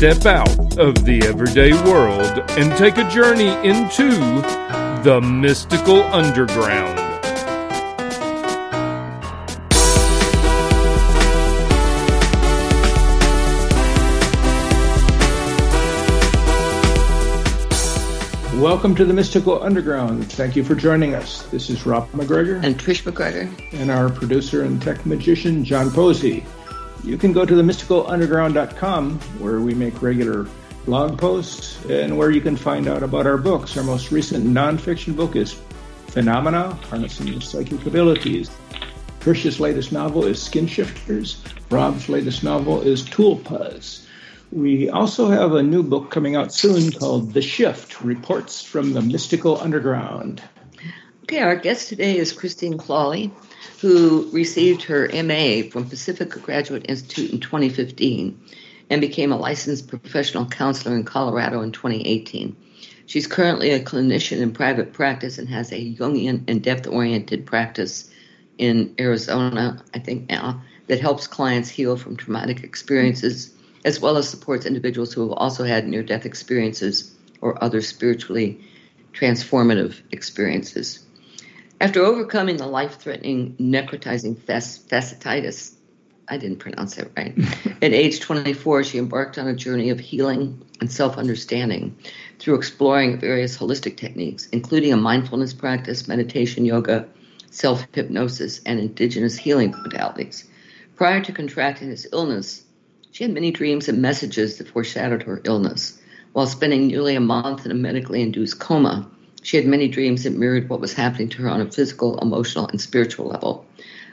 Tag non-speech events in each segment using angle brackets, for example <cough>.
Step out of the everyday world and take a journey into the mystical underground. Welcome to the Mystical Underground. Thank you for joining us. This is Rob MacGregor. And Trish MacGregor. And our producer and tech magician, John Posey. You can go to the themysticalunderground.com where we make regular blog posts and where you can find out about our books. Our most recent nonfiction book is Phenomena, Harnessing Your Psychic Abilities. Trish's latest novel is Skin Shifters. Rob's latest novel is Toolpuz. We also have a new book coming out soon called The Shift Reports from the Mystical Underground. Okay, our guest today is Christine Clawley, who received her MA from Pacifica Graduate Institute in 2015 and became a licensed professional counselor in Colorado in 2018. She's currently a clinician in private practice and has a Jungian and depth oriented practice in Arizona, I think now, that helps clients heal from traumatic experiences as well as supports individuals who have also had near death experiences or other spiritually transformative experiences. After overcoming the life threatening necrotizing fasciitis, I didn't pronounce it right. <laughs> At age 24, she embarked on a journey of healing and self understanding through exploring various holistic techniques, including a mindfulness practice, meditation, yoga, self hypnosis, and indigenous healing modalities. Prior to contracting this illness, she had many dreams and messages that foreshadowed her illness. While spending nearly a month in a medically induced coma, she had many dreams that mirrored what was happening to her on a physical, emotional, and spiritual level.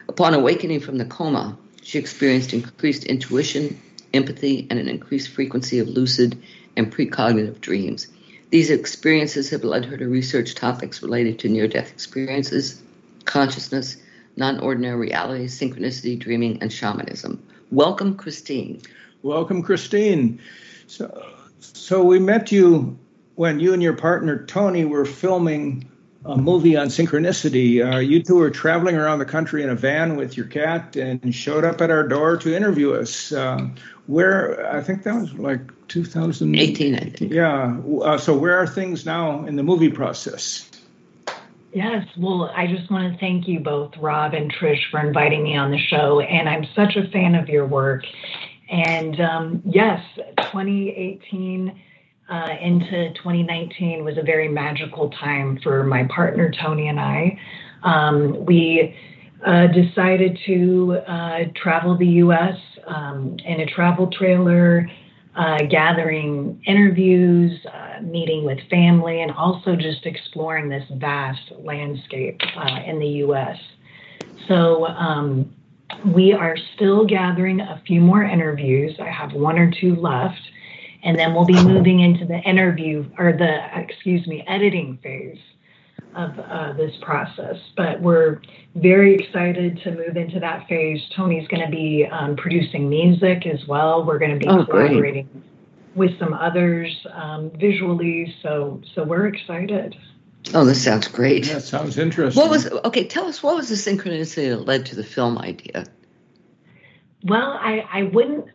Upon awakening from the coma, she experienced increased intuition, empathy, and an increased frequency of lucid and precognitive dreams. These experiences have led her to research topics related to near death experiences, consciousness, non ordinary reality, synchronicity, dreaming, and shamanism. Welcome, Christine. Welcome, Christine. So, so we met you when you and your partner Tony were filming a movie on synchronicity. Uh, you two were traveling around the country in a van with your cat and showed up at our door to interview us. Uh, where I think that was like 2018. I think. Yeah. Uh, so where are things now in the movie process? Yes, well, I just want to thank you both, Rob and Trish, for inviting me on the show. And I'm such a fan of your work. And um, yes, 2018 uh, into 2019 was a very magical time for my partner, Tony, and I. Um, we uh, decided to uh, travel the US um, in a travel trailer uh, gathering interviews, uh, meeting with family, and also just exploring this vast landscape uh, in the US. So um, we are still gathering a few more interviews. I have one or two left, and then we'll be moving into the interview or the, excuse me, editing phase of uh, this process. But we're very excited to move into that phase. Tony's going to be um, producing music as well. We're going to be oh, collaborating great. with some others um, visually. So so we're excited. Oh, this sounds great. That sounds interesting. What was okay? Tell us what was the synchronicity that led to the film idea. Well, I, I wouldn't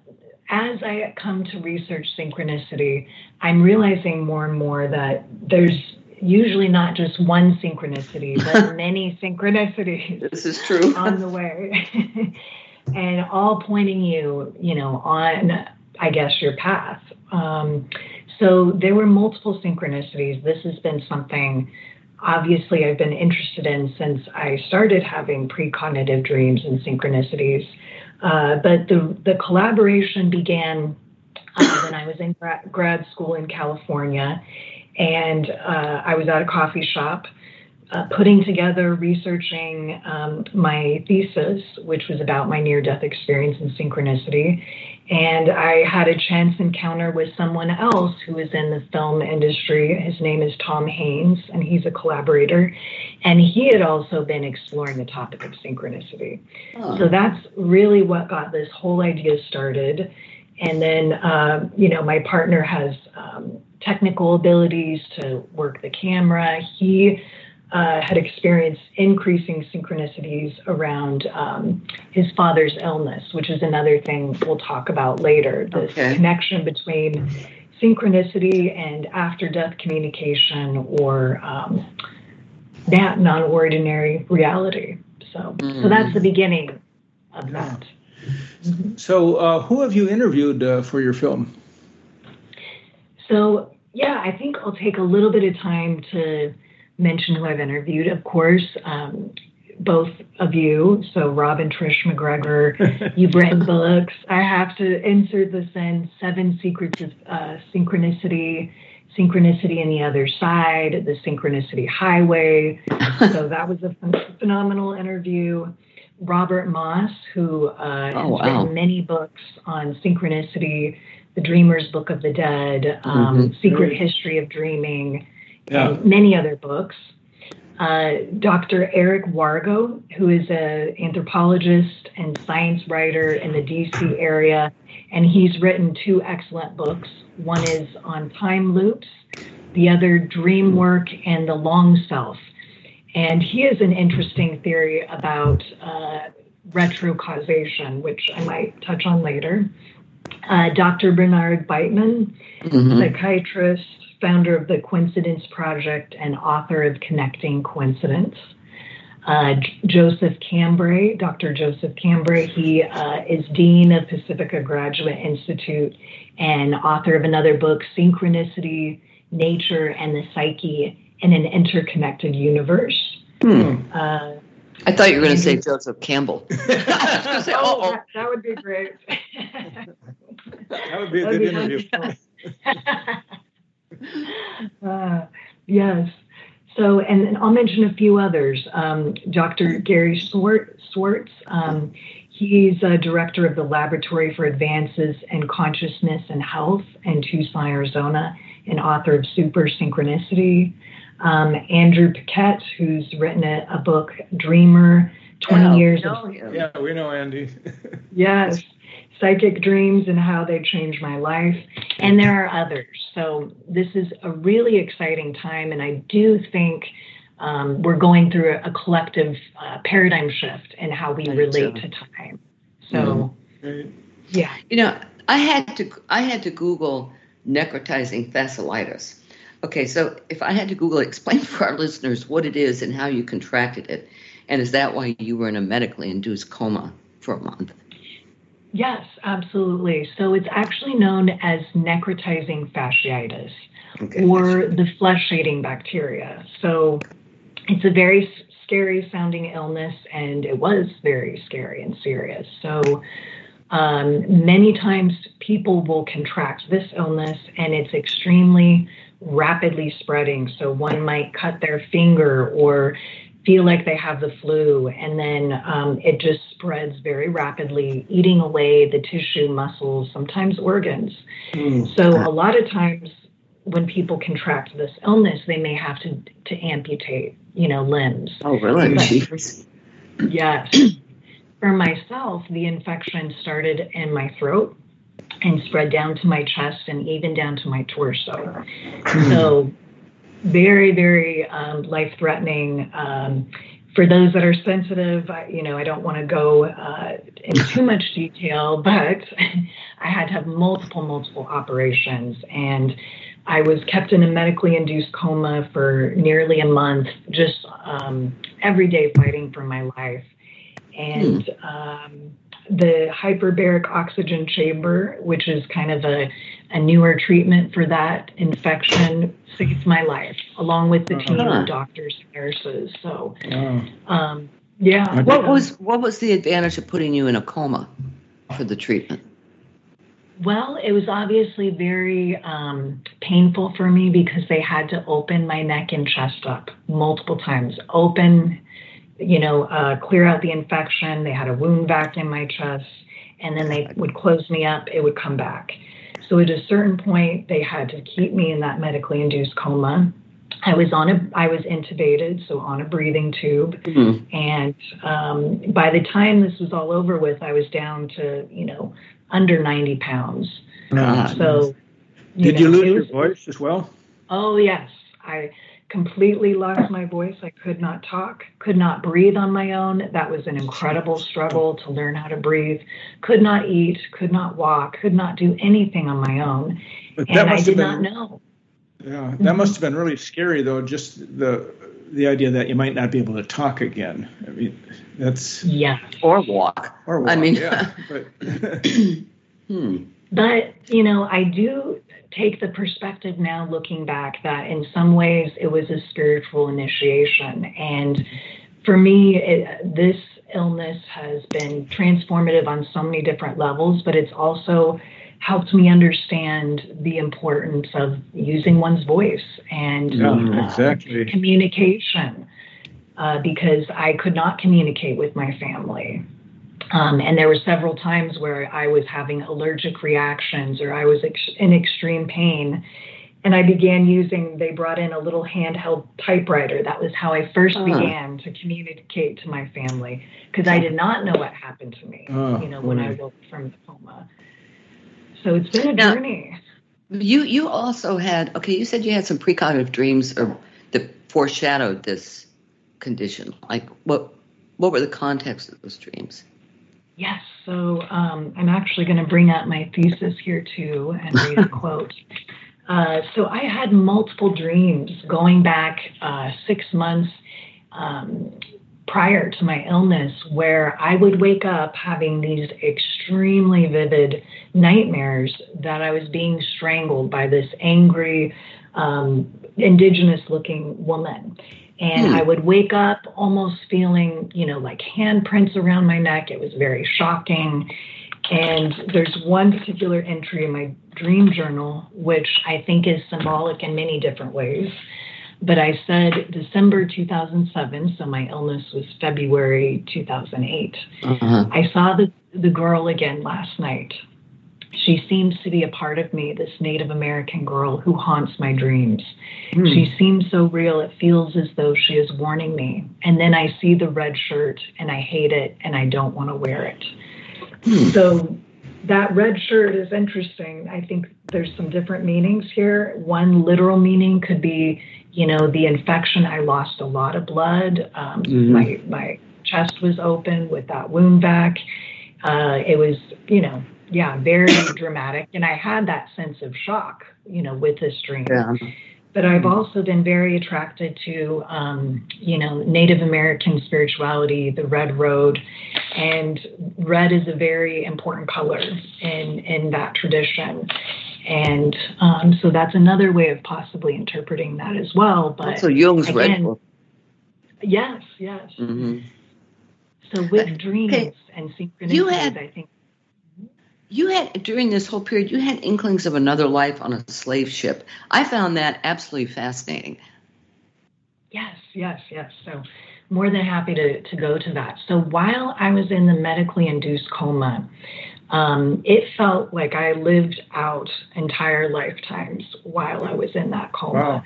as I come to research synchronicity, I'm realizing more and more that there's usually not just one synchronicity, but <laughs> many synchronicities. This is true. <laughs> on the way. <laughs> and all pointing you, you know, on, I guess, your path. Um, so there were multiple synchronicities. This has been something, obviously, I've been interested in since I started having precognitive dreams and synchronicities. Uh, but the, the collaboration began uh, when I was in gra- grad school in California and uh, I was at a coffee shop uh, putting together, researching um, my thesis, which was about my near death experience and synchronicity. And I had a chance encounter with someone else who is in the film industry. His name is Tom Haynes, and he's a collaborator. And he had also been exploring the topic of synchronicity. Oh. So that's really what got this whole idea started. And then, uh, you know, my partner has um, technical abilities to work the camera. He uh, had experienced increasing synchronicities around um, his father's illness, which is another thing we'll talk about later. This okay. connection between synchronicity and after death communication or um, that non ordinary reality. So, mm-hmm. so that's the beginning of that. So, uh, who have you interviewed uh, for your film? So, yeah, I think I'll take a little bit of time to mention who I've interviewed. Of course, um, both of you, so Rob and Trish MacGregor, <laughs> you've written books. I have to insert this in Seven Secrets of uh, Synchronicity, Synchronicity on the Other Side, The Synchronicity Highway. <laughs> so that was a phenomenal interview. Robert Moss, who uh, oh, has wow. written many books on synchronicity, The Dreamer's Book of the Dead, um, mm-hmm. Secret History of Dreaming, yeah. many other books. Uh, Dr. Eric Wargo, who is an anthropologist and science writer in the DC area, and he's written two excellent books. One is on time loops, the other dream work and the long self. And he has an interesting theory about uh, retrocausation, which I might touch on later. Uh, Dr. Bernard Beitman, mm-hmm. psychiatrist, founder of the Coincidence Project and author of Connecting Coincidence. Uh, Joseph Cambray, Dr. Joseph Cambray, he uh, is Dean of Pacifica Graduate Institute and author of another book, Synchronicity, Nature, and the Psyche in an Interconnected Universe. Hmm. Uh, I thought you were going to say Joseph Campbell. <laughs> say, oh, that, that, would be great. that would be a good interview. <laughs> uh, yes. So, and, and, I'll mention a few others. Um, Dr. Gary Schwartz, um, he's a director of the Laboratory for Advances in Consciousness and Health in Tucson, Arizona, and author of Super Synchronicity. Um, Andrew Paquette, who's written a, a book, Dreamer, 20 oh, years of. Yeah, we know Andy. <laughs> yes psychic dreams and how they changed my life. And there are others. So this is a really exciting time. And I do think um, we're going through a, collective uh, paradigm shift in how we relate to time. So, mm-hmm. yeah. You know, I had to I had to Google necrotizing fasciitis. Okay, so if I had to Google, explain <laughs> for our listeners what it is and how you contracted it, and is that why you were in a medically induced coma for a month? Yes, absolutely. So it's actually known as necrotizing fasciitis okay, or the flesh eating bacteria. So it's a very scary sounding illness, and it was very scary and serious. So um, many times people will contract this illness, and it's extremely rapidly spreading. So one might cut their finger or feel like they have the flu, and then um, it just spreads very rapidly, eating away the tissue, muscles, sometimes organs. Mm. So a lot of times when people contract this illness, they may have to to amputate, you know, limbs. Oh, really? But, yes. <clears throat> For myself, the infection started in my throat and spread down to my chest and even down to my torso. Mm. So very, very um, life threatening. Um, for those that are sensitive, I, you know, I don't want to go uh, in too much detail, <laughs> but I had to have multiple, multiple operations. And I was kept in a medically induced coma for nearly a month, just um, every day fighting for my life. And hmm. The hyperbaric oxygen chamber, which is kind of a, a newer treatment for that infection, saved my life, along with the team uh-huh. of doctors and nurses. So, um, yeah. What was what was the advantage of putting you in a coma for the treatment? Well, it was obviously very um, painful for me because they had to open my neck and chest up multiple times. Open, you know, uh, clear out the infection. They had a wound vac in my chest and then they would close me up, it would come back. So at a certain point, they had to keep me in that medically induced coma. I was on a, I was intubated, so on a breathing tube, mm-hmm. and um, by the time this was all over with, I was down to you know under 90 pounds. Uh, so, you did know, you lose was, your voice as well? Oh yes, I completely lost my voice. I could not talk, could not breathe on my own. That was an incredible struggle to learn how to breathe. Could not eat, could not walk, could not do anything on my own. But and I did been, not know. Yeah, that must have been really scary though, just the the idea that you might not be able to talk again. I mean, that's yeah, or walk. Or walk. I mean, yeah, <laughs> but hmm. But you know, I do take the perspective now looking back that in some ways it was a spiritual initiation. And for me, it, this illness has been transformative on so many different levels, but it's also helped me understand the importance of using one's voice and yeah, uh, communication uh, because I could not communicate with my family. Um, and there were several times where I was having allergic reactions or I was ex- in extreme pain. And I began using, they brought in a little handheld typewriter. That was how I 1st uh-huh. began to communicate to my family because I did not know what happened to me, uh, you know, when I woke from the coma. So it's been a now, journey. You you also had okay. You said you had some precognitive dreams or that foreshadowed this condition. Like what what were the context of those dreams? Yes. So um, I'm actually going to bring out my thesis here too and read a <laughs> quote. Uh, so I had multiple dreams going back uh, six months um, prior to my illness where I would wake up having these extremely vivid nightmares that I was being strangled by this angry, um, indigenous looking woman. And hmm. I would wake up almost feeling, you know, like handprints around my neck. It was very shocking. And there's one particular entry in my dream journal, which I think is symbolic in many different ways. But I said December 2007, so my illness was February 2008. Uh-huh. I saw the, the girl again last night. She seems to be a part of me, this Native American girl who haunts my dreams. Mm. She seems so real, it feels as though she is warning me. And then I see the red shirt and I hate it and I don't want to wear it. Mm. So that red shirt is interesting. I think there's some different meanings here. One literal meaning could be, you know, the infection. I lost a lot of blood. Um, mm-hmm. My my chest was open with that wound vac. Uh, it was, you know, yeah, very <coughs> dramatic. And I had that sense of shock, you know, with this dream. Yeah. But I've also been very attracted to, um, you know, Native American spirituality, the Red Road, and red is a very important color in in that tradition. And um, so that's another way of possibly interpreting that as well. But so Jung's again, red. Yes, yes. Mm-hmm. So with dreams okay. and synchronicities, had, I think you had during this whole period you had inklings of another life on a slave ship. I found that absolutely fascinating. Yes yes yes. So more than happy to, to go to that. So while i was in the medically induced coma um, it felt like i lived out entire lifetimes while i was in that coma.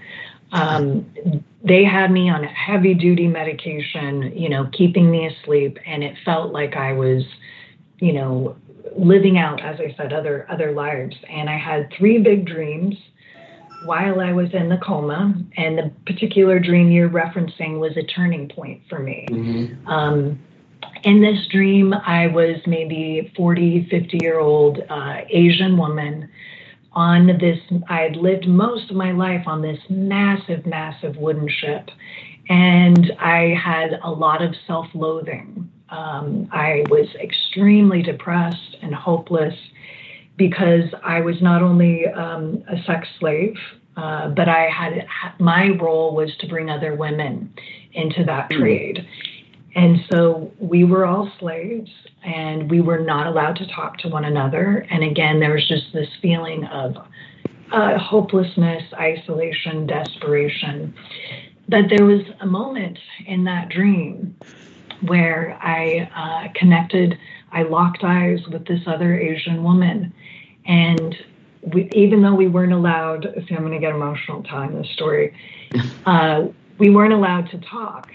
Wow. um, they had me on heavy duty medication you know keeping me asleep and it felt like i was you know living out, as I said, other other lives. And I had three big dreams while I was in the coma, and the particular dream you're referencing was a turning point for me. Mm-hmm. Um, in this dream, I was maybe 40, 50 year old uh, Asian woman on this. I had lived most of my life on this massive, massive wooden ship, and I had a lot of self loathing. Um, I was extremely depressed and hopeless because I was not only um, a sex slave, uh, but I had my role was to bring other women into that mm. trade. And so we were all slaves and we were not allowed to talk to one another. And again, there was just this feeling of uh, hopelessness, isolation, desperation. But there was a moment in that dream where I uh, connected, I locked eyes with this other Asian woman. And we, even though we weren't allowed, see, I'm going to get emotional telling this story, <laughs> uh, we weren't allowed to talk.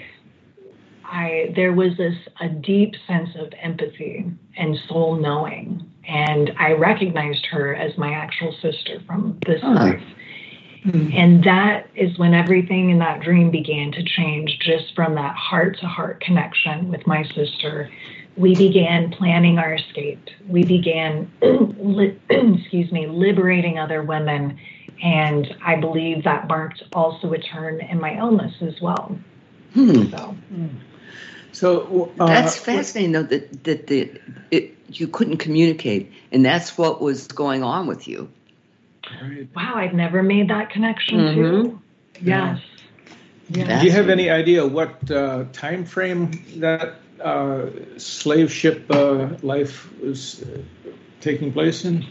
I, there was this a deep sense of empathy and soul knowing, and I recognized her as my actual sister from this life. Mm-hmm. And that is when everything in that dream began to change just from that heart to heart connection with my sister. We began planning our escape. We began, <clears throat> li- <clears throat> excuse me, liberating other women. And I believe that marked also a turn in my illness as well. Hmm. So, so uh, that's fascinating, though, that, that the, it, you couldn't communicate, and that's what was going on with you. Right. Wow, I've never made that connection mm-hmm. too. Yes. Yeah. Do you have any idea what uh, time frame that uh, slave ship uh, life was uh, taking place in?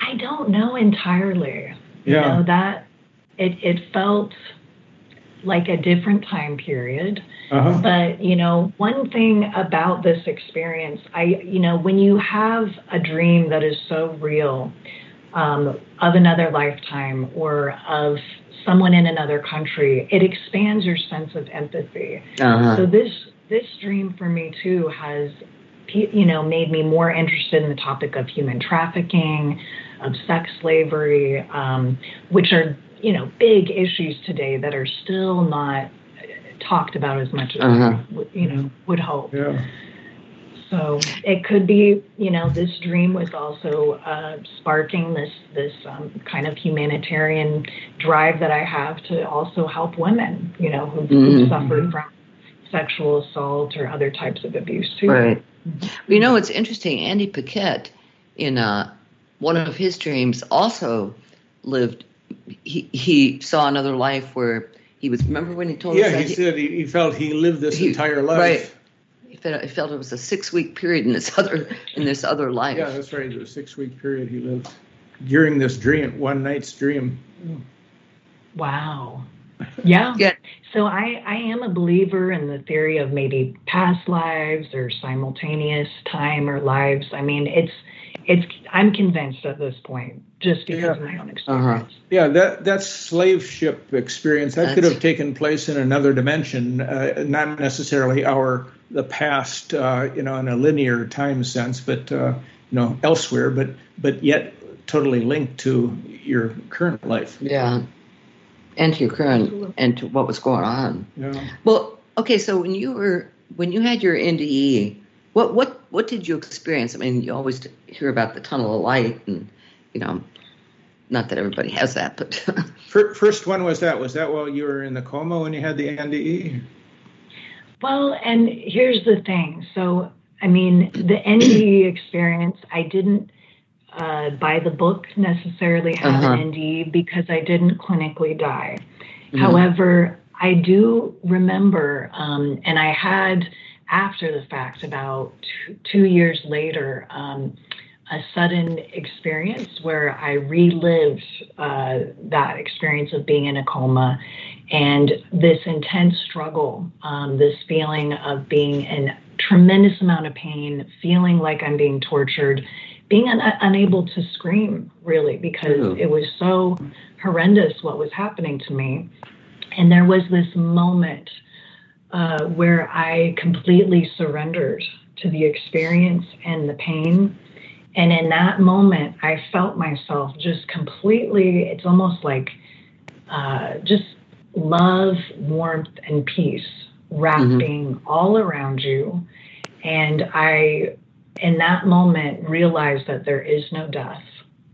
I don't know entirely. You yeah. know that it it felt like a different time period. Uh-huh. But you know, one thing about this experience, I you know, when you have a dream that is so real, um, of another lifetime or of someone in another country, it expands your sense of empathy. Uh-huh. So this this dream for me too has you know made me more interested in the topic of human trafficking, of sex slavery, um, which are you know big issues today that are still not talked about as much as uh-huh. you know would hope. Yeah. So it could be, you know, this dream was also uh, sparking this this um, kind of humanitarian drive that I have to also help women, you know, who, mm-hmm. suffered from sexual assault or other types of abuse too. Right. You know, it's interesting. Andy Paquette, in uh, one of his dreams, also lived. He he saw another life where he was. Remember when he told yeah, us? Yeah, he, he said he, he, felt he lived this he, entire life. Right I felt it was a six week period in this other in this other life. Yeah, that's right. It was a six week period he lived during this dream, one night's dream. Wow. Yeah. yeah. So I, I am a believer in the theory of maybe past lives or simultaneous time or lives. I mean, it's it's I'm convinced at this point just because yeah. of my own experience. Uh-huh. Yeah, that that slave ship experience that That's... could have taken place in another dimension, uh, not necessarily our the past, uh, you know, in a linear time sense, but uh, you know, elsewhere, but but yet totally linked to your current life. Yeah, and to your current and to what was going on. Yeah. Well, okay, so when you were when you had your NDE, what what what did you experience? I mean, you always hear about the tunnel of light, and you know, not that everybody has that, but <laughs> first one was that was that while you were in the coma when you had the NDE? Well, and here's the thing. So, I mean, the NDE experience, I didn't uh, buy the book necessarily have uh-huh. an NDE because I didn't clinically die. Mm-hmm. However, I do remember, um, and I had after the fact, about two, two years later, um, a sudden experience where I relived uh, that experience of being in a coma and this intense struggle, um, this feeling of being in tremendous amount of pain, feeling like I'm being tortured, being un- unable to scream really because mm-hmm. it was so horrendous what was happening to me. And there was this moment uh, where I completely surrendered to the experience and the pain. And in that moment, I felt myself just completely, it's almost like uh, just love, warmth, and peace wrapping mm-hmm. all around you. And I, in that moment, realized that there is no death,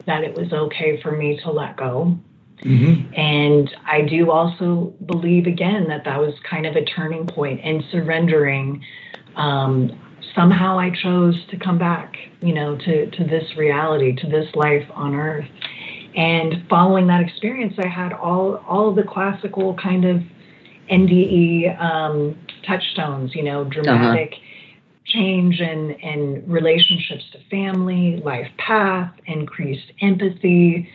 that it was okay for me to let go. Mm-hmm. And I do also believe again that that was kind of a turning point in surrendering. Um, somehow I chose to come back, you know, to, to this reality, to this life on earth. And following that experience, I had all all of the classical kind of NDE um, touchstones, you know, dramatic uh-huh. change in, in relationships to family, life path, increased empathy.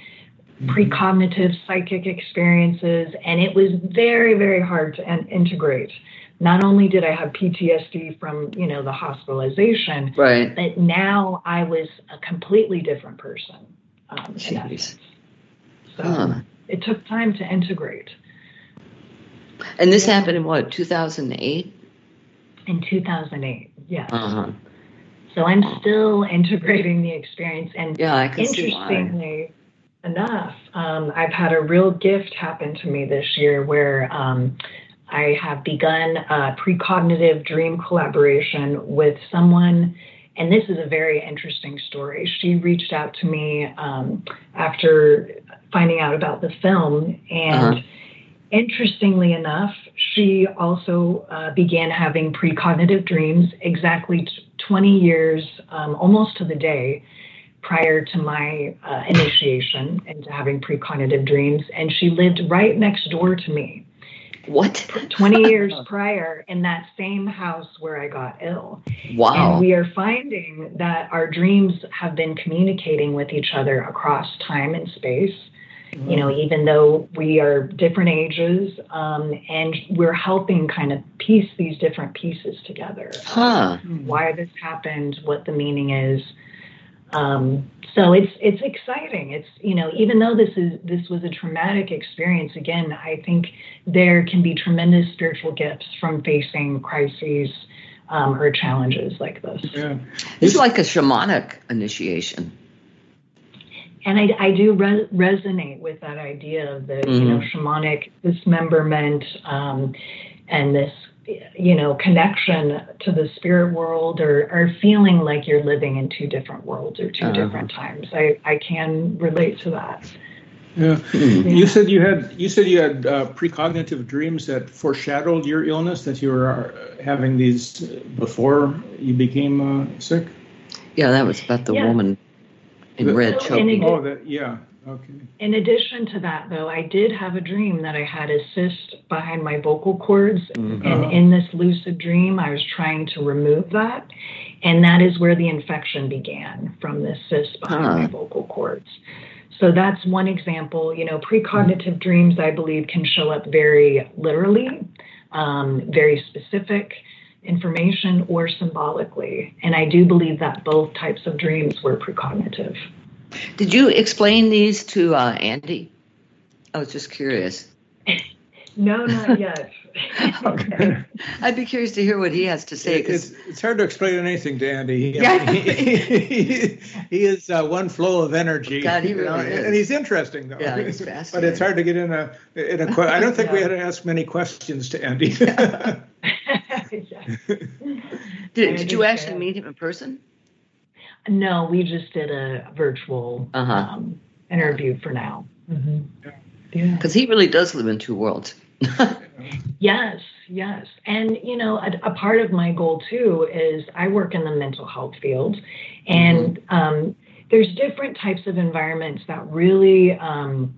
Precognitive psychic experiences. And it was very, very hard to integrate not only did I have PTSD from, you know, the hospitalization, right. but now I was a completely different person. Um, Jeez. So huh. it took time to integrate. And this yeah. happened in what, 2008? In 2008, yes. Uh-huh. So I'm still integrating the experience. And yeah, I can interestingly enough, um, I've had a real gift happen to me this year where um, I have begun a precognitive dream collaboration with someone. And this is a very interesting story. She reached out to me um, after finding out about the film. And uh-huh. interestingly enough, she also uh, began having precognitive dreams exactly t- 20 years, um, almost to the day, prior to my uh, initiation into having precognitive dreams. And she lived right next door to me. What? <laughs> 20 years <laughs> prior in that same house where I got ill. Wow. And we are finding that our dreams have been communicating with each other across time and space. Mm-hmm. You know, even though we are different ages, um, and we're helping kind of piece these different pieces together. Huh. Why this happened, what the meaning is. Um, so it's it's exciting. It's you know even though this is this was a traumatic experience, again I think there can be tremendous spiritual gifts from facing crises um, or challenges like this. Yeah. It's like a shamanic initiation. And I, I do re- resonate with that idea of the mm-hmm. you know mm-hmm. shamanic dismemberment um, and this you know connection to the spirit world or, or feeling like you're living in two different worlds or 2 uh-huh. different times i i can relate to that yeah. yeah. you said you had you said you had uh, precognitive dreams that foreshadowed your illness that you were uh, having these before you became uh, sick yeah that was about the yeah. woman in the, red choking oh that yeah Okay. In addition to that, though, I did have a dream that I had a cyst behind my vocal cords. Mm-hmm. And in this lucid dream, I was trying to remove that. And that is where the infection began from this cyst behind huh. my vocal cords. So that's one example. You know, precognitive dreams, I believe, can show up very literally, um, very specific information, or symbolically. And I do believe that both types of dreams were precognitive. Did you explain these to uh, Andy? I was just curious. no, not yet. <laughs> okay. <laughs> I'd be curious to hear what he has to say. It, it's, it's hard to explain anything to Andy. He, yeah. he, <laughs> he, he is uh, one flow of energy. God, he really know, And he's interesting, though. Yeah, he's fascinating. But it's hard to get in a. In a I don't think yeah. we had to ask many questions to Andy. did, did you actually meet him in person? No, we just did a virtual uh-huh. um, interview for now. Mm-hmm. Yeah, because he really does live in two worlds. <laughs> yes, yes, and you know, a, a, part of my goal too is I work in the mental health field, and mm-hmm. um, there's different types of environments that really. Um,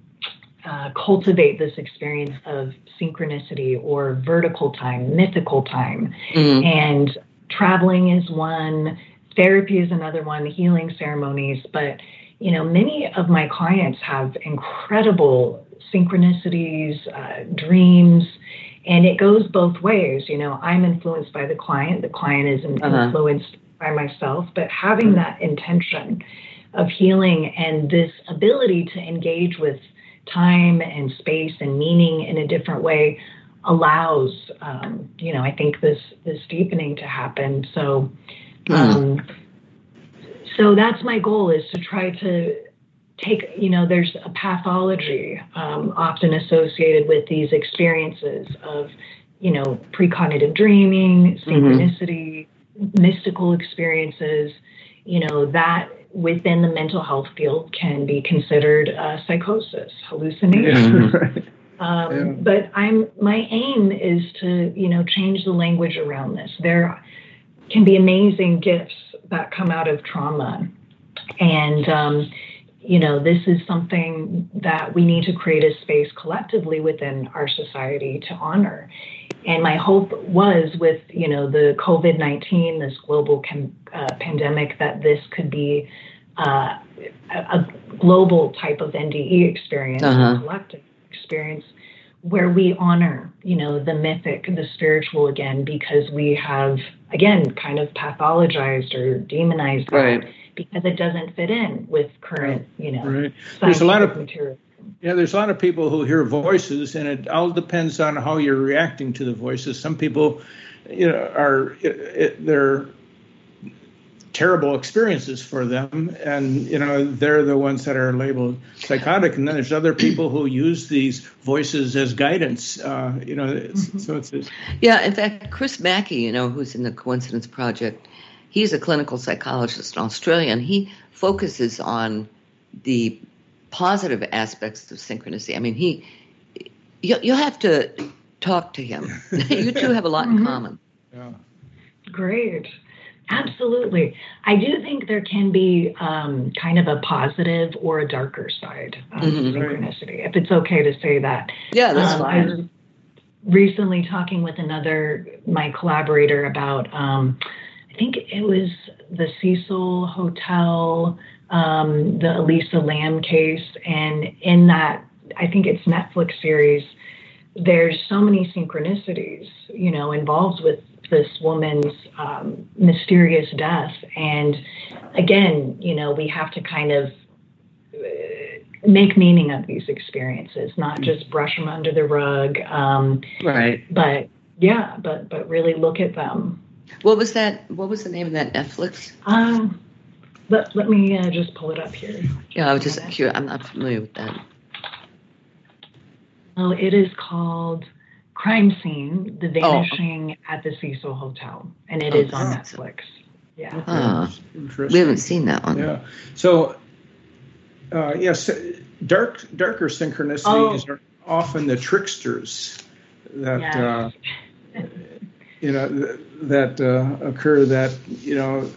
uh, cultivate this experience of synchronicity or vertical time, mythical time. Mm-hmm. And traveling is one, therapy is another one, healing ceremonies. But, you know, many of my clients have incredible synchronicities, uh, dreams, and it goes both ways. You know, I'm influenced by the client, the client is uh-huh. influenced by myself, but having that intention of healing and this ability to engage with time and space and meaning in a different way allows um, you know i think this this deepening to happen so. Um, so that's my goal is to try to take, you know, there's a pathology um, often associated with these experiences of, you know, precognitive dreaming, mm-hmm. synchronicity, mm-hmm. mystical experiences, you know, that within the mental health field can be considered psychosis, hallucination. <laughs> Yeah. Um, yeah. But I'm my aim is to you know change the language around this. There can be amazing gifts that come out of trauma. And, um, you know, this is something that we need to create a space collectively within our society to honor. And my hope was with, you know, the COVID 19, this global com- uh, pandemic, that this could be uh, a, a, global type of NDE experience, uh-huh. a collective experience where we honor, you know, the mythic, the spiritual again, because we have, again, kind of pathologized or demonized right. because it doesn't fit in with current, you know, right. There's a lot of material. Yeah, there's a lot of people who hear voices, and it all depends on how you're reacting to the voices. Some people, you know, are they're terrible experiences for them. And you know they're the ones that are labeled psychotic. And then there's other people who use these voices as guidance uh, you know it's, mm-hmm. so it's, it's, yeah in fact chris mackey you know who's in the coincidence project he's a clinical psychologist in australia and he focuses on the positive aspects of synchronicity. I mean he you, you'll have to talk to him. <laughs> You two have a lot in mm-hmm. common. Yeah. Great Absolutely. I do think there can be um, kind of a positive or a darker side of mm-hmm. synchronicity, if it's okay to say that. Yeah, that's um, fine. I was recently talking with another, my collaborator, about, um, I think it was the Cecil Hotel, um, the Elisa Lam case. And in that, I think it's Netflix series, there's so many synchronicities, you know, involved with this woman's um, mysterious death. And again, you know, we have to kind of uh, make meaning of these experiences, not mm. just brush them under the rug. Um, right. But yeah, but but really look at them. What was that? What was the name of that Netflix? Um, let let me uh, just pull it up here. Yeah, I was just curious. I'm not familiar with that. Oh, it is called crime scene, The oh, Vanishing oh. at the Cecil Hotel, and it oh, is on Netflix. Yeah. Huh. We haven't seen that one. Yeah. So, uh, yes, dark darker synchronicities oh. are often the tricksters that yes. uh, you know that uh, occur. That you know,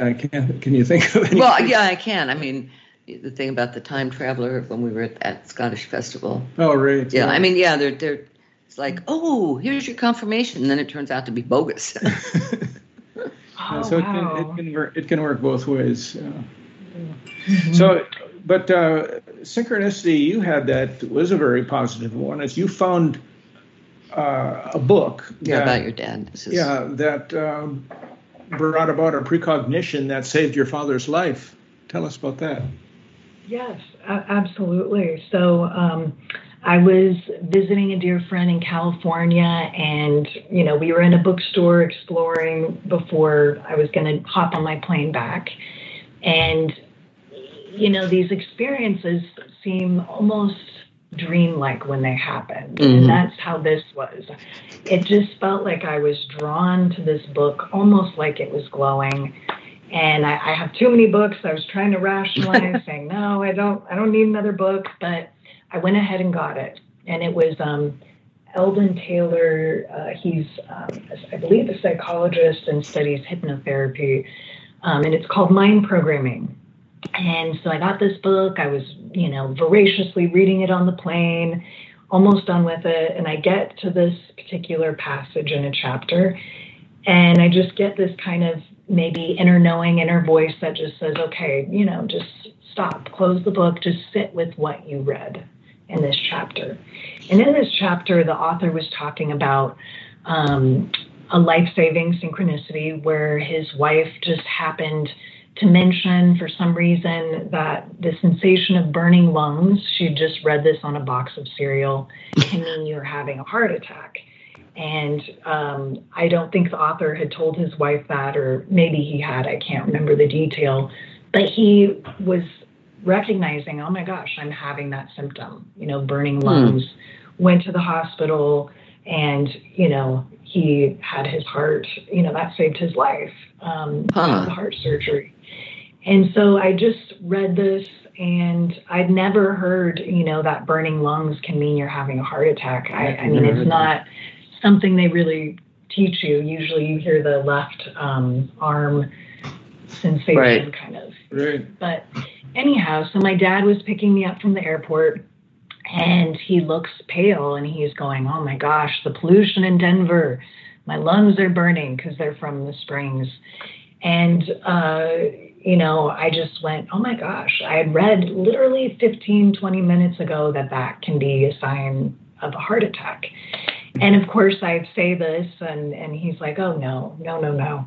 I can Can you think of any? Well, <laughs> yeah, I can. I mean the thing about the time traveler when we were at that Scottish festival. Oh, right. Yeah, yeah. I mean, yeah, they're they're it's like, oh, here's your confirmation, and then it turns out to be bogus. <laughs> oh, so it can, it can work. It can work both ways. Yeah. Mm-hmm. So, but uh, synchronicity, you had that was a very positive one. As you found uh, a book. Yeah, that, about your dad. Is... Yeah, that um, brought about a precognition that saved your father's life. Tell us about that. Yes, absolutely. So. Um, I was visiting a dear friend in California, and you know we were in a bookstore exploring before I was going to hop on my plane back, and you know these experiences seem almost dreamlike when they happen, mm-hmm. and that's how this was. It just felt like I was drawn to this book, almost like it was glowing. And I, I have too many books. I was trying to rationalize, <laughs> saying, "No, I don't. I don't need another book." But I went ahead and got it, and it was um, Eldon Taylor. Uh, he's, um, I believe, a psychologist and studies hypnotherapy, um, and it's called Mind Programming. And so I got this book. I was, you know, voraciously reading it on the plane, almost done with it, and I get to this particular passage in a chapter, and I just get this kind of maybe inner knowing, inner voice that just says, okay, you know, just stop, close the book, just sit with what you read in this chapter. And in this chapter, the author was talking about um, a life saving synchronicity where his wife just happened to mention for some reason that the sensation of burning lungs, she just read this on a box of cereal, can mean you're having a heart attack. And um, I don't think the author had told his wife that, or maybe he had, I can't remember the detail. But he was recognizing, oh my gosh, I'm having that symptom, you know, burning lungs. Mm. Went to the hospital and, you know, he had his heart, you know, that saved his life, um, huh. the heart surgery. And so I just read this and I'd never heard, you know, that burning lungs can mean you're having a heart attack. I, I mean, it's not something they really teach you. Usually you hear the left um, arm sensation right. kind of. Right. But anyhow, so my dad was picking me up from the airport and he looks pale and he's going, Oh my gosh, the pollution in Denver. My lungs are burning because they're from the springs. And, uh, you know, I just went, Oh my gosh, I had read literally 15, 20 minutes ago that that can be a sign of a heart attack. And of course, I'd say this, and, and he's like, oh, no, no, no, no.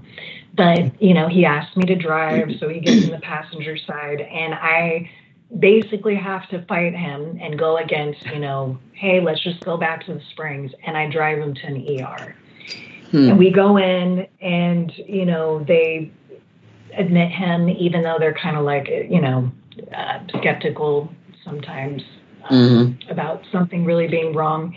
But, you know, he asked me to drive, so he gets in the passenger side, and I basically have to fight him and go against, you know, hey, let's just go back to the springs. And I drive him to an ER. Hmm. And we go in, and, you know, they admit him, even though they're kind of like, you know, uh, skeptical sometimes um, mm-hmm. about something really being wrong.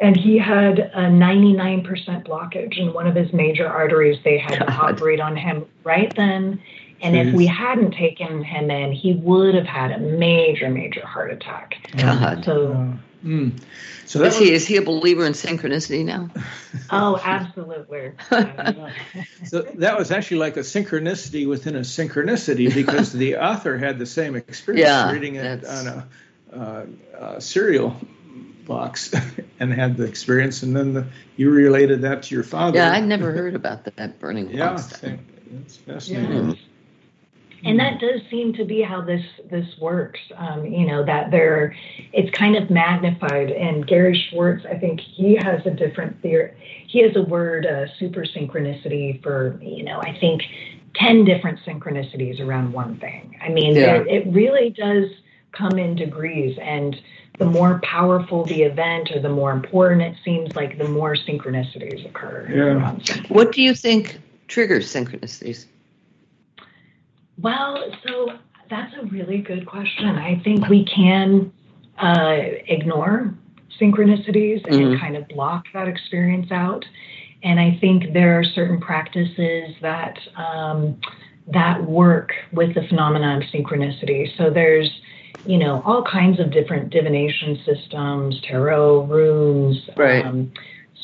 And he had a 99% blockage in one of his major arteries. They had God. to operate on him right then. And Jeez. if we hadn't taken him in, he would have had a major, major heart attack. God. So, uh, mm. so is, was, he, is he a believer in synchronicity now? <laughs> oh, absolutely. <laughs> so that was actually like a synchronicity within a synchronicity because <laughs> the author had the same experience yeah, reading it on a, uh, a cereal box <laughs> and had the experience, and then the, you related that to your father. Yeah, I'd never heard about that burning yeah, box. Yeah, it's fascinating. Yeah and that does seem to be how this this works um, you know that there it's kind of magnified and gary schwartz i think he has a different theory he has a word uh, super synchronicity for you know i think 10 different synchronicities around one thing i mean yeah. it, it really does come in degrees and the more powerful the event or the more important it seems like the more synchronicities occur yeah. what do you think triggers synchronicities well, so that's a really good question. I think we can uh, ignore synchronicities and mm-hmm. kind of block that experience out. And I think there are certain practices that um, that work with the phenomenon of synchronicity. So there's you know all kinds of different divination systems, tarot, runes, right. um,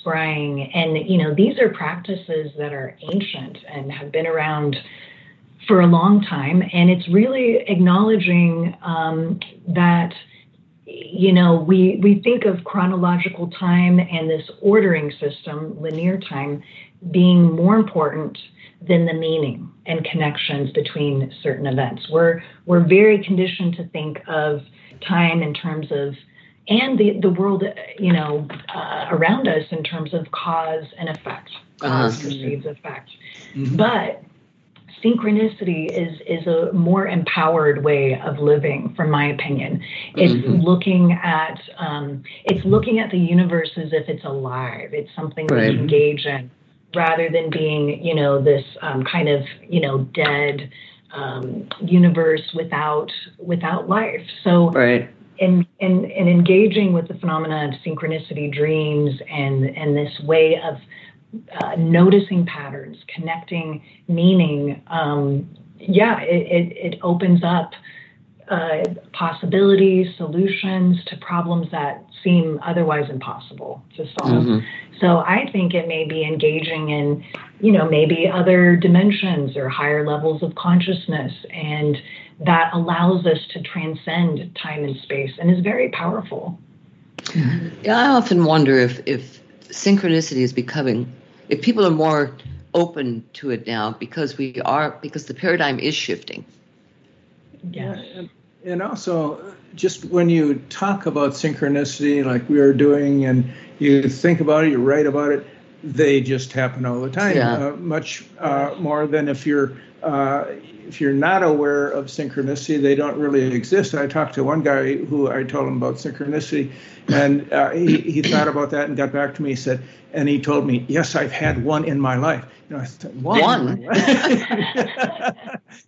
scrying, and you know these are practices that are ancient and have been around for a long time. And it's really acknowledging um, that, you know, we, we think of chronological time and this ordering system, linear time, being more important than the meaning and connections between certain events. We're, we're very conditioned to think of time in terms of and the, the world, you know, uh, around us in terms of cause and effect, cause uh-huh. precedes effect. Mm-hmm. But synchronicity is is a more empowered way of living, from my opinion. It's mm-hmm. looking at um, it's looking at the universe as if it's alive. It's something right. we engage in, rather than being you know this um, kind of you know dead um, universe without without life. So right. And, and, and engaging with the phenomena of synchronicity dreams and, and this way of uh, noticing patterns, connecting meaning, um, yeah, it, it, it, opens up uh, possibilities, solutions to problems that seem otherwise impossible to solve. Mm-hmm. So I think it may be engaging in, you know, maybe other dimensions or higher levels of consciousness, and that allows us to transcend time and space and is very powerful. Yeah, I often wonder if if synchronicity is becoming if people are more open to it now because we are because the paradigm is shifting. Yes. And, and also just when you talk about synchronicity like we are doing and you think about it, you write about it, they just happen all the time. Yeah. Uh, much uh, more than if you're uh, if you're not aware of synchronicity, they don't really exist. I talked to one guy who I told him about synchronicity, and uh, he, he thought about that and got back to me. He said, and he told me, "Yes, I've had one in my life." You know, I said, "One." one. <laughs>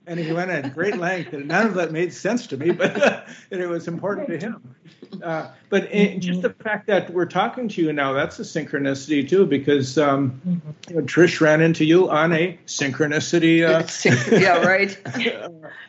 and he went at great length, and none of that made sense to me, but <laughs> it was important to him. Uh, but it, just the fact that we're talking to you now, that's a synchronicity too, because um, you know, Trish ran into you on a synchronicity. Uh, <laughs> yeah, right.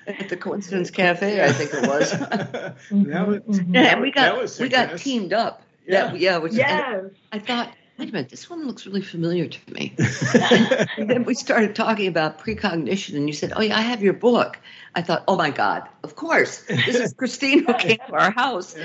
At the Coincidence Cafe, I think it was. <laughs> that was yeah, we got we got teamed up. Yeah, that, yeah. Which, yes. I thought wait a minute, this one looks really familiar to me. <laughs> and then we started talking about precognition, and you said, Oh, yeah, I have your book. I thought, Oh my God, of course. This is Christine who came to our house.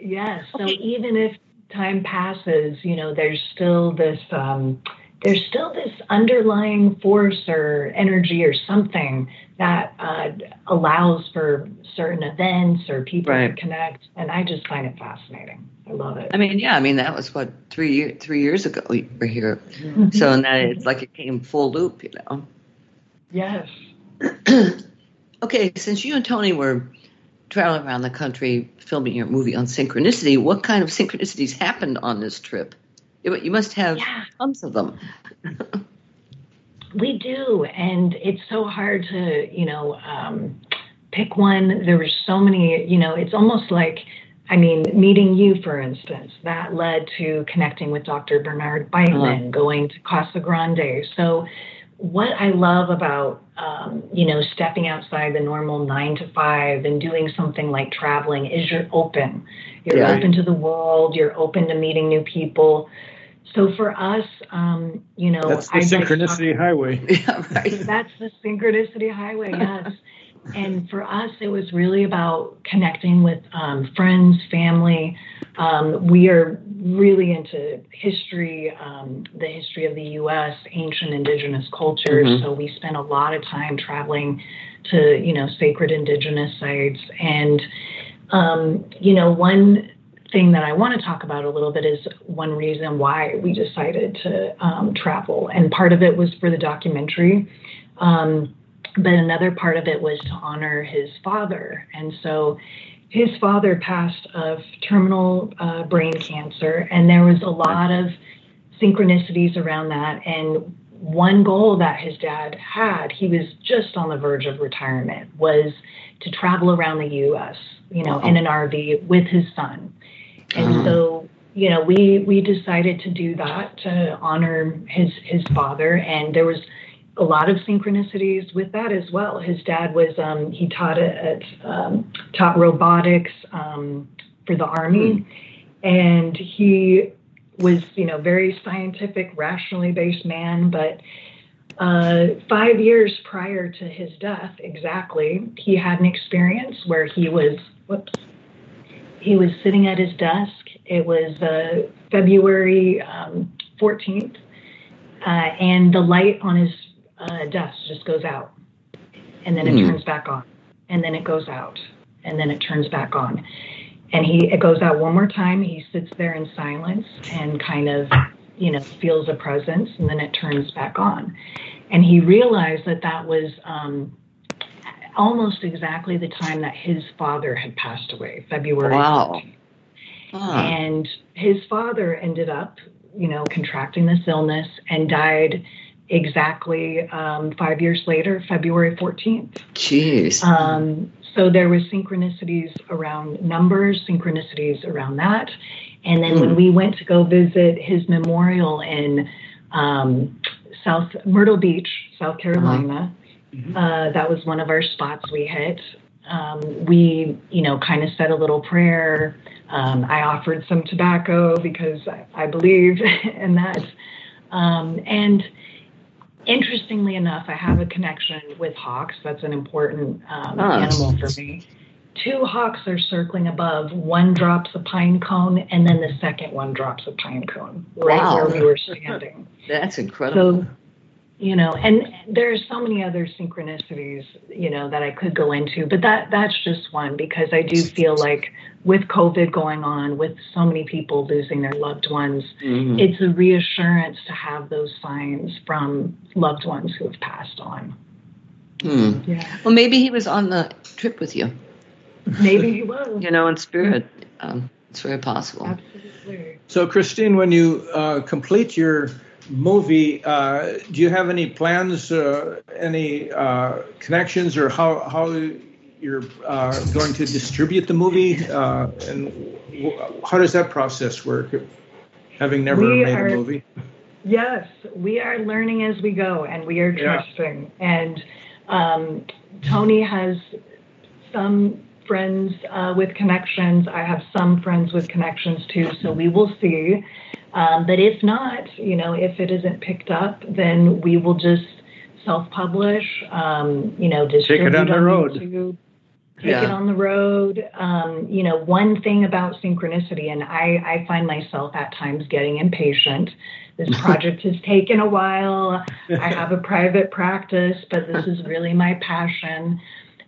yes. So even if time passes, you know, there's still this um, there's still this underlying force or energy or something that uh, allows for certain events or people right. to connect. And I just find it fascinating. I love it. I mean, yeah, I mean that was what three three years ago we were here, mm-hmm. so and that it's like it came full loop, you know. Yes. <clears throat> okay, since you and Tony were traveling around the country filming your movie on synchronicity, what kind of synchronicities happened on this trip? You must have yeah. tons of them. we do, and it's so hard to, you know, um, pick one. There were so many, you know, it's almost like, I mean, meeting you, for instance, that led to connecting with Dr. Bernard Beitman, uh-huh. going to Casa Grande. So, what I love about, um, you know, stepping outside the normal nine to five and doing something like traveling is you're open. You're yeah. open to the world. You're open to meeting new people. So for us, um, you know, that's the I'd synchronicity like highway. <laughs> Yeah, right. <laughs> That's the synchronicity highway. <laughs> Yes. and for us, it was really about connecting with um, friends, family. Um, we are really into history, um, the history of the U.S., ancient indigenous cultures. Mm-hmm. So we spent a lot of time traveling to, you know, sacred indigenous sites. And, um, you know, one thing that I want to talk about a little bit is one reason why we decided to um, travel. And part of it was for the documentary. Um, but another part of it was to honor his father. And so his father passed of terminal uh, brain cancer, and there was a lot of synchronicities around that. And one goal that his dad had, he was just on the verge of retirement, was to travel around the U.S. You know, in an RV with his son. And so, you know, we we decided to do that to honor his his father, and there was a lot of synchronicities with that as well. His dad was um, he taught at um, taught robotics um, for the army, hmm. and he was you know very scientific, rationally based man, but. Uh, five years prior to his death, exactly, he had an experience where he was, whoops, he was sitting at his desk. It was uh, February um, 14th, uh, and the light on his uh, desk just goes out, and then it mm. turns back on, and then it goes out, and then it turns back on, and he it goes out one more time. He sits there in silence and kind of, you know, feels a presence, and then it turns back on, and he realized that that was. Um, almost exactly the time that his father had passed away, February. Wow. Huh. And his father ended up, you know, contracting this illness and died exactly um, five years later, February 14th. Jeez. Um, so there was synchronicities around numbers, synchronicities around that. And then mm. when hmm. we went to go visit his memorial in um, South Myrtle Beach, South Carolina, uh-huh Mm-hmm. Uh, that was one of our spots we hit. Um, we, you know, kind of said a little prayer. Um, I offered some tobacco because I, I believe <laughs> in that. Um, and interestingly enough, I have a connection with hawks. That's an important um, oh. animal for me. Two hawks are circling above. One drops a pine cone, and then the second one drops a pine cone right wow. where we were standing. <laughs> That's incredible. So you know and there's so many other synchronicities you know that i could go into but that that's just one because i do feel like with covid going on with so many people losing their loved ones mm-hmm. it's a reassurance to have those signs from loved ones who have passed on hmm. yeah. well maybe he was on the trip with you maybe he was you know in spirit um, it's very possible absolutely so christine when you uh, complete your movie, uh, do you have any plans, uh, any uh, connections, or how how you're uh, going to distribute the movie, uh, and how does that process work? Having never we made are, a movie. Yes, we are learning as we go, and we are trusting. Yeah. And um, Tony has some friends uh, with connections. I have some friends with connections too, so we will see. Um, but if not, you know, if it isn't picked up, then we will just self-publish. Um, you know, distribute Take it on the road. YouTube. take yeah. it on the road. Um, you know, one thing about synchronicity, and I, I find myself at times getting impatient. This <laughs> project has taken a while. I have a <laughs> private practice, but this is really my passion.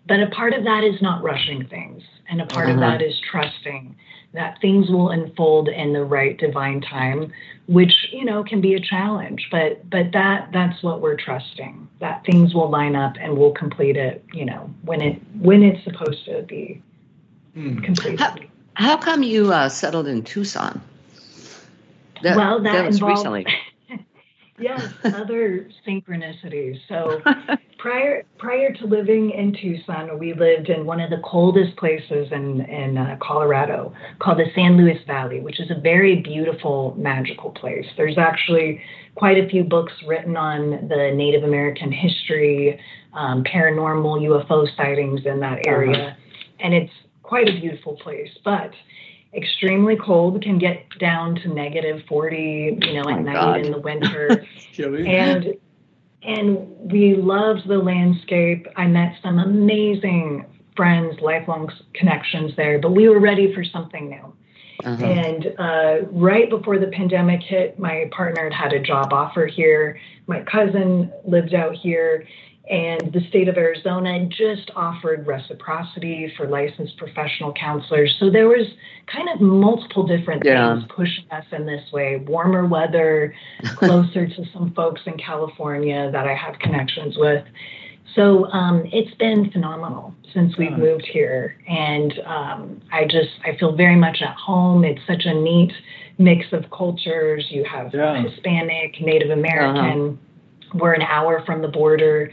But a part of that is not rushing things, and a part uh-huh. of that is trusting that things will unfold in the right divine time which you know can be a challenge. But but that that's what we're trusting that things will line up and we'll complete it you know when it when it's supposed to be hmm. completed. How, how, come you uh, settled in tucson? That, well that, that was involved, recently <laughs> yes other synchronicities so <laughs> prior prior to living in Tucson, we lived in one of the coldest places in in uh, Colorado called the San Luis Valley, which is a very beautiful, magical place. There's actually quite a few books written on the Native American history, um, paranormal UFO sightings in that area, uh-huh. and it's quite a beautiful place, but extremely cold can get down to negative 40 you know at oh night God. in the winter <laughs> and and we loved the landscape. I met some amazing friends, lifelong connections there, but we were ready for something new. Uh-huh. And uh, right before the pandemic hit, my partner had had a job offer here. My cousin lived out here, and the state of Arizona just offered reciprocity for licensed professional counselors. So there was kind of multiple different yeah. things pushing us in this way. Warmer weather, <laughs> closer to some folks in California that I have connections with. So um, it's been phenomenal since we've moved here, and um, I just I feel very much at home. It's such a neat mix of cultures. You have yeah. Hispanic, Native American. Uh-huh. We're an hour from the border,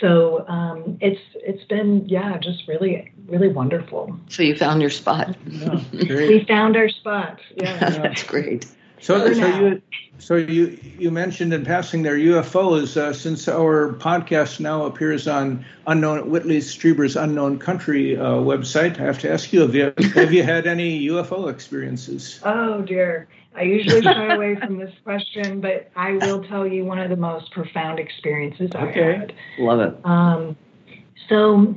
so um, it's it's been yeah just really really wonderful so you found your spot yeah, <laughs> we found our spot yeah, <laughs> that's great so so you so you you mentioned in passing there UFOs uh, since our podcast now appears on unknown Whitley Strieber's Unknown Country uh, website. I have to ask you have you have you had any UFO experiences? Oh dear. I usually <laughs> shy away from this question, but I will tell you one of the most profound experiences I okay. had. Love it. Um, so,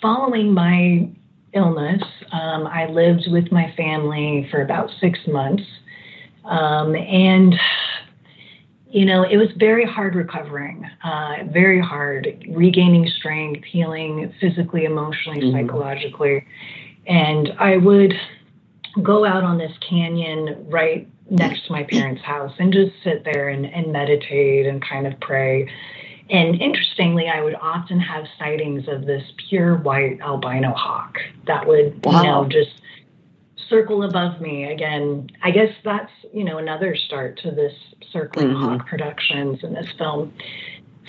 following my illness, um, I lived with my family for about six months. Um, and, you know, it was very hard recovering, uh, very hard regaining strength, healing physically, emotionally, mm-hmm. psychologically. And I would go out on this canyon right next to my parents' house and just sit there and, and meditate and kind of pray. And interestingly, I would often have sightings of this pure white albino hawk that would, wow. you know, just circle above me again. I guess that's, you know, another start to this circling mm-hmm. hawk productions in this film.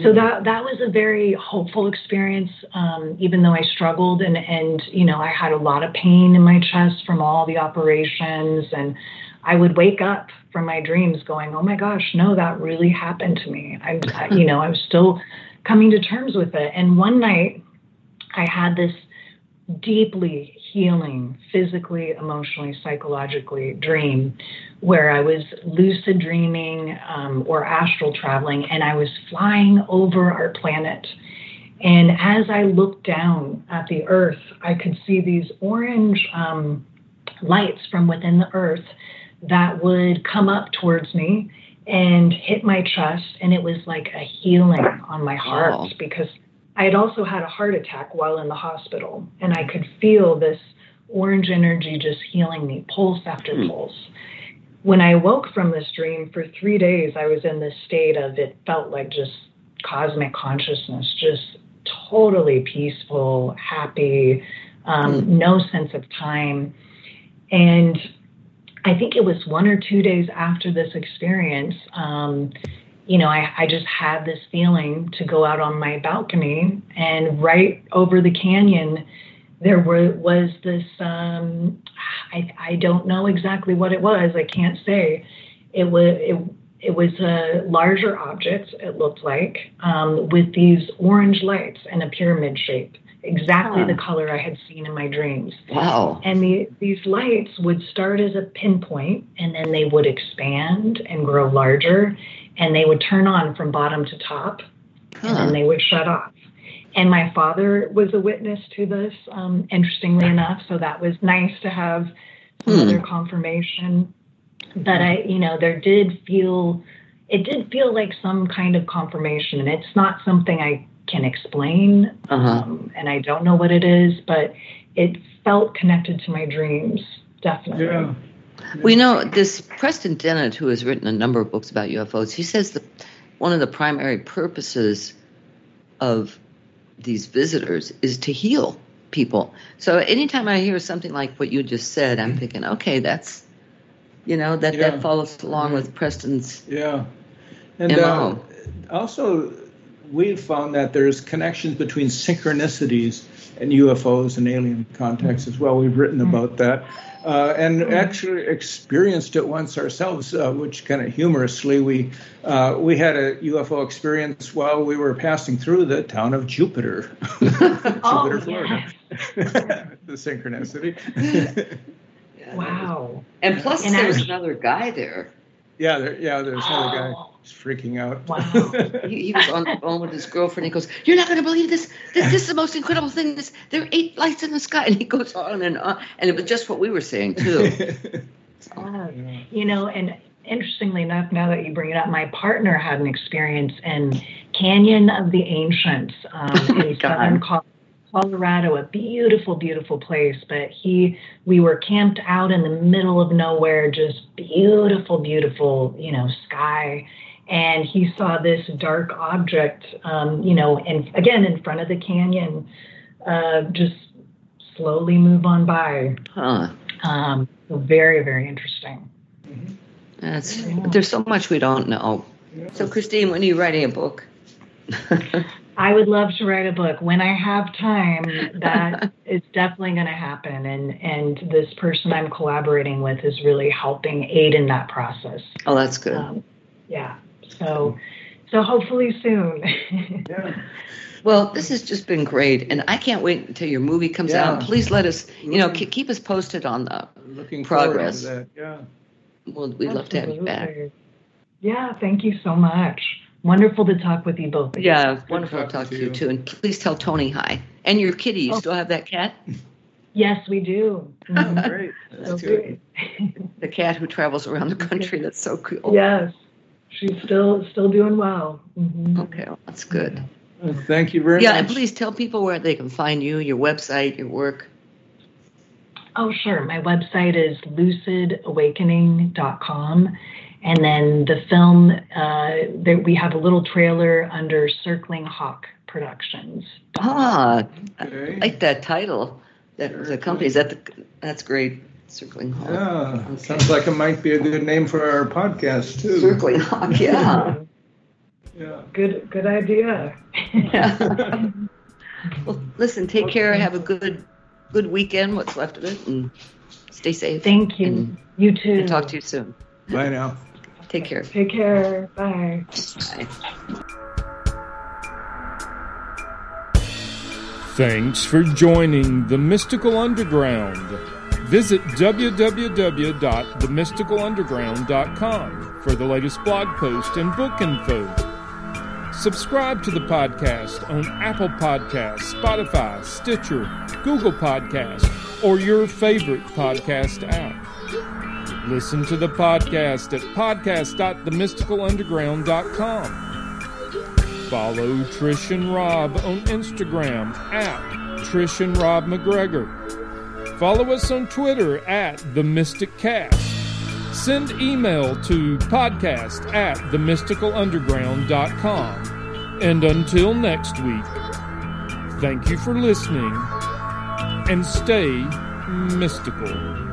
So that that was a very hopeful experience, um, even though I struggled and and you know I had a lot of pain in my chest from all the operations, and I would wake up from my dreams going, "Oh my gosh, no, that really happened to me." i'm <laughs> you know I was still coming to terms with it, and one night I had this deeply healing, physically, emotionally, psychologically dream where I was lucid dreaming um, or astral traveling, and I was flying over our planet. And as I looked down at the earth, I could see these orange um, lights from within the earth that would come up towards me and hit my chest. And it was like a healing on my heart because I had also had a heart attack while in the hospital, and I could feel this orange energy just healing me, pulse after mm. pulse. When I woke from this dream for three days, I was in this state of it felt like just cosmic consciousness, just totally peaceful, happy, um, mm. no sense of time. And I think it was one or two days after this experience, um, you know, I, I just had this feeling to go out on my balcony and right over the canyon, there were, was this, um, I, I don't know exactly what it was. I can't say. It was, it, it was a larger object, it looked like, um, with these orange lights and a pyramid shape, exactly huh. the color I had seen in my dreams. Wow. And the, these lights would start as a pinpoint and then they would expand and grow larger and they would turn on from bottom to top huh. and then they would shut off. and my father was a witness to this, um, interestingly enough. So that was nice to have some Hmm. other confirmation. But I, you know, there did feel, it did feel like some kind of confirmation. And it's not something I can explain. Uh-huh. Um, and I don't know what it is, but it felt connected to my dreams, definitely. Yeah. We know this Preston Dennett, who has written a number of books about UFOs. He says that one of the primary purposes of these visitors is to heal people. So anytime I hear something like what you just said, I'm thinking, okay, that's you know that Yeah. that follows along with Preston's. Yeah. And uh, also, we've found that there's connections between synchronicities and UFOs and alien contacts as well. We've written about that. Uh, and actually experienced it once ourselves, uh, which kind of humorously we uh, we had a UFO experience while we were passing through the town of Jupiter, <laughs> <laughs> Oh, Jupiter, Florida. <laughs> the synchronicity. Wow. And plus, And there was another guy there. yeah, there, yeah. There's another guy Oh. who's freaking out. Wow. <laughs> He, he was on the phone with his girlfriend. He goes, "You're not going to believe this. This, this is the most incredible thing. This, there are eight lights in the sky." And he goes on and on, and it was just what we were saying too. <laughs> Yes. You know, and interestingly enough, now that you bring it up, my partner had an experience in Canyon of the Ancients um, <laughs> in southern Col- Colorado, a beautiful, beautiful place. But he, we were camped out in the middle of nowhere, just beautiful, beautiful, you know, sky. And he saw this dark object, um, you know, and again in front of the canyon, uh, just slowly move on by. Huh? Um, so very, very interesting. That's. There's so much we don't know. So, Christine, when are you writing a book? <laughs> I would love to write a book when I have time. That <laughs> is definitely going to happen, and and this person I'm collaborating with is really helping aid in that process. oh, that's good. Um, yeah. So so hopefully soon. <laughs> Yeah. Well, this has just been great, and I can't wait until your movie comes Yeah. out. Please let us, you know, ke- keep us posted on the. Looking Progress. To that. Yeah. Well, we'd love to have you back. Yeah. Thank you so much. Wonderful to talk with you both. again. Yeah, wonderful to talk to to you you. too. And please tell Tony hi. And your kitty, you Oh. still have that cat? Yes, we do. Mhm. Great. So That's good. good. The cat who travels around the country. That's so cool. Yes, she's still still doing well. Mhm. Okay, well, that's good. Uh, Thank you very Yeah, much. Yeah, and please tell people where they can find you, your website, your work. Oh, sure. My website is lucidawakening.com. And then the film, uh, there, we have a little trailer under Circling Hawk Productions. Ah, I like that title. That the company is that the, that's great. Circling Hawk. Yeah, sounds like it might be a good name for our podcast too. Circling Hawk. Yeah. <laughs> Yeah. Good, good idea. yeah. <laughs> well, listen. Take care. Have a good, good weekend. What's left of it, and stay safe. Thank you. And, you too. and talk to you soon. Bye now. Take care. Take care. Bye. Bye. Thanks for joining the Mystical Underground. Visit www.themysticalunderground.com for the latest blog post and book info. Subscribe to the podcast on Apple Podcasts, Spotify, Stitcher, Google Podcasts, or your favorite podcast app. Listen to the podcast at podcast.themysticalunderground.com. Follow Trish and Rob on Instagram at Trish and Rob MacGregor. Follow us on Twitter at The Mystic Cast. Send email to podcast at themysticalunderground.com. And until next week, thank you for listening and stay mystical.